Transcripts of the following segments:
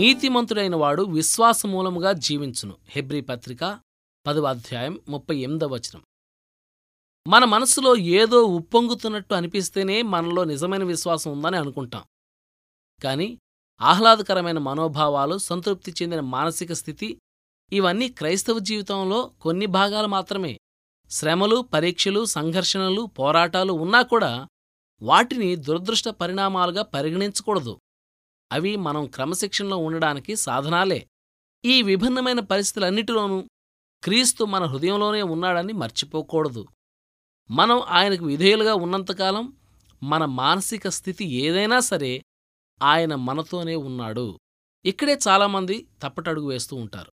నీతిమంతుడైన వాడు విశ్వాసమూలముగా జీవించును. హెబ్రీ పత్రిక పదవ అధ్యాయం ముప్పై ఎనిమిదవ వచనం. మన మనసులో ఏదో ఉప్పొంగుతున్నట్టు అనిపిస్తేనే మనలో నిజమైన విశ్వాసం ఉందని అనుకుంటాం. కాని ఆహ్లాదకరమైన మనోభావాలు సంతృప్తి చెందిన మానసిక స్థితి ఇవన్నీ క్రైస్తవ జీవితంలో కొన్ని భాగాలు మాత్రమే. శ్రమలు పరీక్షలు సంఘర్షణలు పోరాటాలు ఉన్నా కూడా వాటిని దురదృష్ట పరిణామాలుగా పరిగణించకూడదు. అవి మనం క్రమశిక్షణలో ఉండడానికి సాధనాలే. ఈ విభిన్నమైన పరిస్థితులన్నిటిలోనూ క్రీస్తు మన హృదయంలోనే ఉన్నాడని మర్చిపోకూడదు. మనం ఆయనకు విధేయులుగా ఉన్నంతకాలం మన మానసిక స్థితి ఏదైనా సరే ఆయన మనతోనే ఉన్నాడు. ఇక్కడే చాలామంది తప్పటడుగు వేస్తూ ఉంటారు.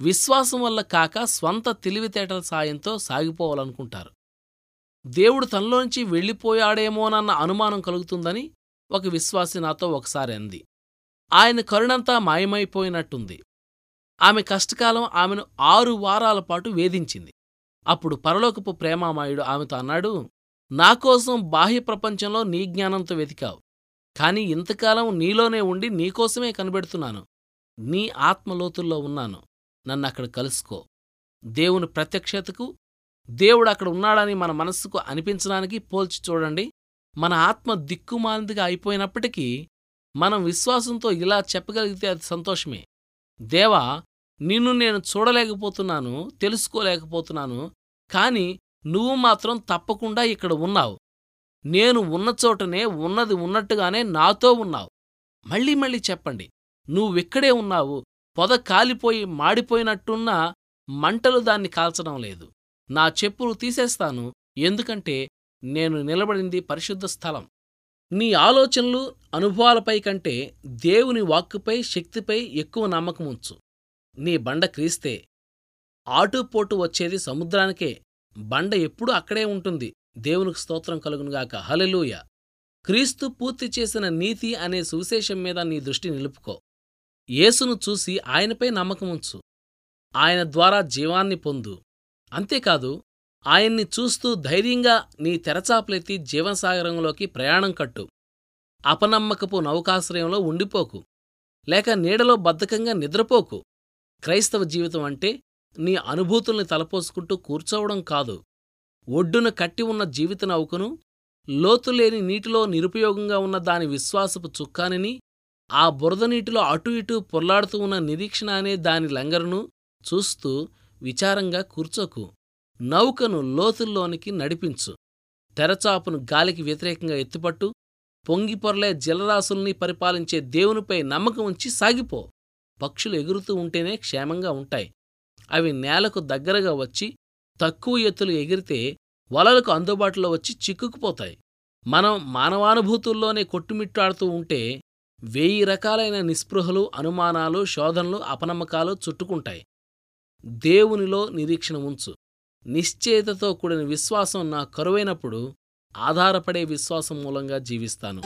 విశ్వాసం వల్ల కాక స్వంత తెలివితేటల సాయంతో సాగిపోవాలనుకుంటారు. దేవుడు తనలోంచి వెళ్ళిపోయాడేమోనన్న అనుమానం కలుగుతుందని ఒక విశ్వాసి నాతో ఒకసారి అంది. ఆయన కరుణంతా మాయమైపోయినట్టుంది. ఆమె కష్టకాలం ఆమెను ఆరు వారాల పాటు వేధించింది. అప్పుడు పరలోకపు ప్రేమామాయుడు ఆమెతో అన్నాడు నాకోసం బాహ్య ప్రపంచంలో నీ జ్ఞానంతో వెతికావు. కాని ఇంతకాలం నీలోనే ఉండి నీకోసమే కనిపెడుతున్నాను. నీ ఆత్మలోతుల్లో ఉన్నాను. నన్నక్కడ కలుసుకో. దేవుని ప్రత్యక్షతకు దేవుడు అక్కడ ఉన్నాడని మన మనస్సుకు అనిపించడానికి పోల్చి చూడండి. మన ఆత్మ దిక్కుమాలిందిగా అయిపోయినప్పటికీ మనం విశ్వాసంతో ఇలా చెప్పగలిగితే అది సంతోషమే. దేవా నిన్ను నేను చూడలేకపోతున్నాను తెలుసుకోలేకపోతున్నాను కాని నువ్వు మాత్రం తప్పకుండా ఇక్కడ ఉన్నావు. నేను ఉన్న చోటనే ఉన్నది ఉన్నట్టుగానే నాతో ఉన్నావు. మళ్ళీ మళ్ళీ చెప్పండి నువ్విక్కడే ఉన్నావు పొద కాలిపోయి మాడిపోయినట్టున్నా మంటలు దాన్ని కాల్చడం లేదు. నా చెప్పులు తీసేస్తాను ఎందుకంటే నేను నిలబడింది పరిశుద్ధ స్థలం. నీ ఆలోచనలు అనుభవాలపై కంటే దేవుని వాక్కుపై శక్తిపై ఎక్కువ నమ్మకం ఉంచు. నీ బండ క్రీస్తే. ఆటుపోటు వచ్చేది సముద్రానికే. బండ ఎప్పుడూ అక్కడే ఉంటుంది. దేవునికి స్తోత్రం కలుగునుగాక. హలెలూయ క్రీస్తు పూర్తి చేసిన నీతి అనే సువిశేషం మీద నీ దృష్టి నిలుపుకో. యేసును చూసి ఆయనపై నమ్మకముంచు ఆయన ద్వారా జీవాన్ని పొందు. అంతేకాదు ఆయన్ని చూస్తూ ధైర్యంగా నీ తెరచాపలెత్తి జీవనసాగరంలోకి ప్రయాణం కట్టు. అపనమ్మకపు నౌకాశ్రయంలో ఉండిపోకు. లేక నీడలో బద్ధకంగా నిద్రపోకు. క్రైస్తవ జీవితం అంటే నీ అనుభూతుల్ని తలపోసుకుంటూ కూర్చోవడం కాదు. ఒడ్డున కట్టి ఉన్న జీవిత నౌకను లోతులేని నీటిలో నిరుపయోగంగా ఉన్న దాని విశ్వాసపు చుక్కానిని ఆ బురద నీటిలో అటు ఇటూ పొర్లాడుతూ ఉన్న నిరీక్షణ అనే దాని లంగరును చూస్తూ విచారంగా కూర్చోకు. నౌకను లోతుల్లోనికి నడిపించు. తెరచాపును గాలికి వ్యతిరేకంగా ఎత్తుపట్టు. పొంగిపొరలే జలరాశుల్ని పరిపాలించే దేవునిపై నమ్మకం ఉంచి సాగిపో. పక్షులు ఎగురుతూ ఉంటేనే క్షేమంగా ఉంటాయి. అవి నేలకు దగ్గరగా వచ్చి తక్కువ ఎత్తులు ఎగిరితే వలలకు అందుబాటులో వచ్చి చిక్కుకుపోతాయి. మనం మానవానుభూతుల్లోనే కొట్టుమిట్టాడుతూ ఉంటే వెయ్యి రకాలైన నిస్పృహలు అనుమానాలు శోధనలు అపనమ్మకాలు చుట్టుకుంటాయి. దేవునిలో నిరీక్షణ ఉంచు. నిశ్చేతతో కూడిన విశ్వాసం నా కరువైనప్పుడు ఆధారపడే విశ్వాసం మూలంగా జీవిస్తాను.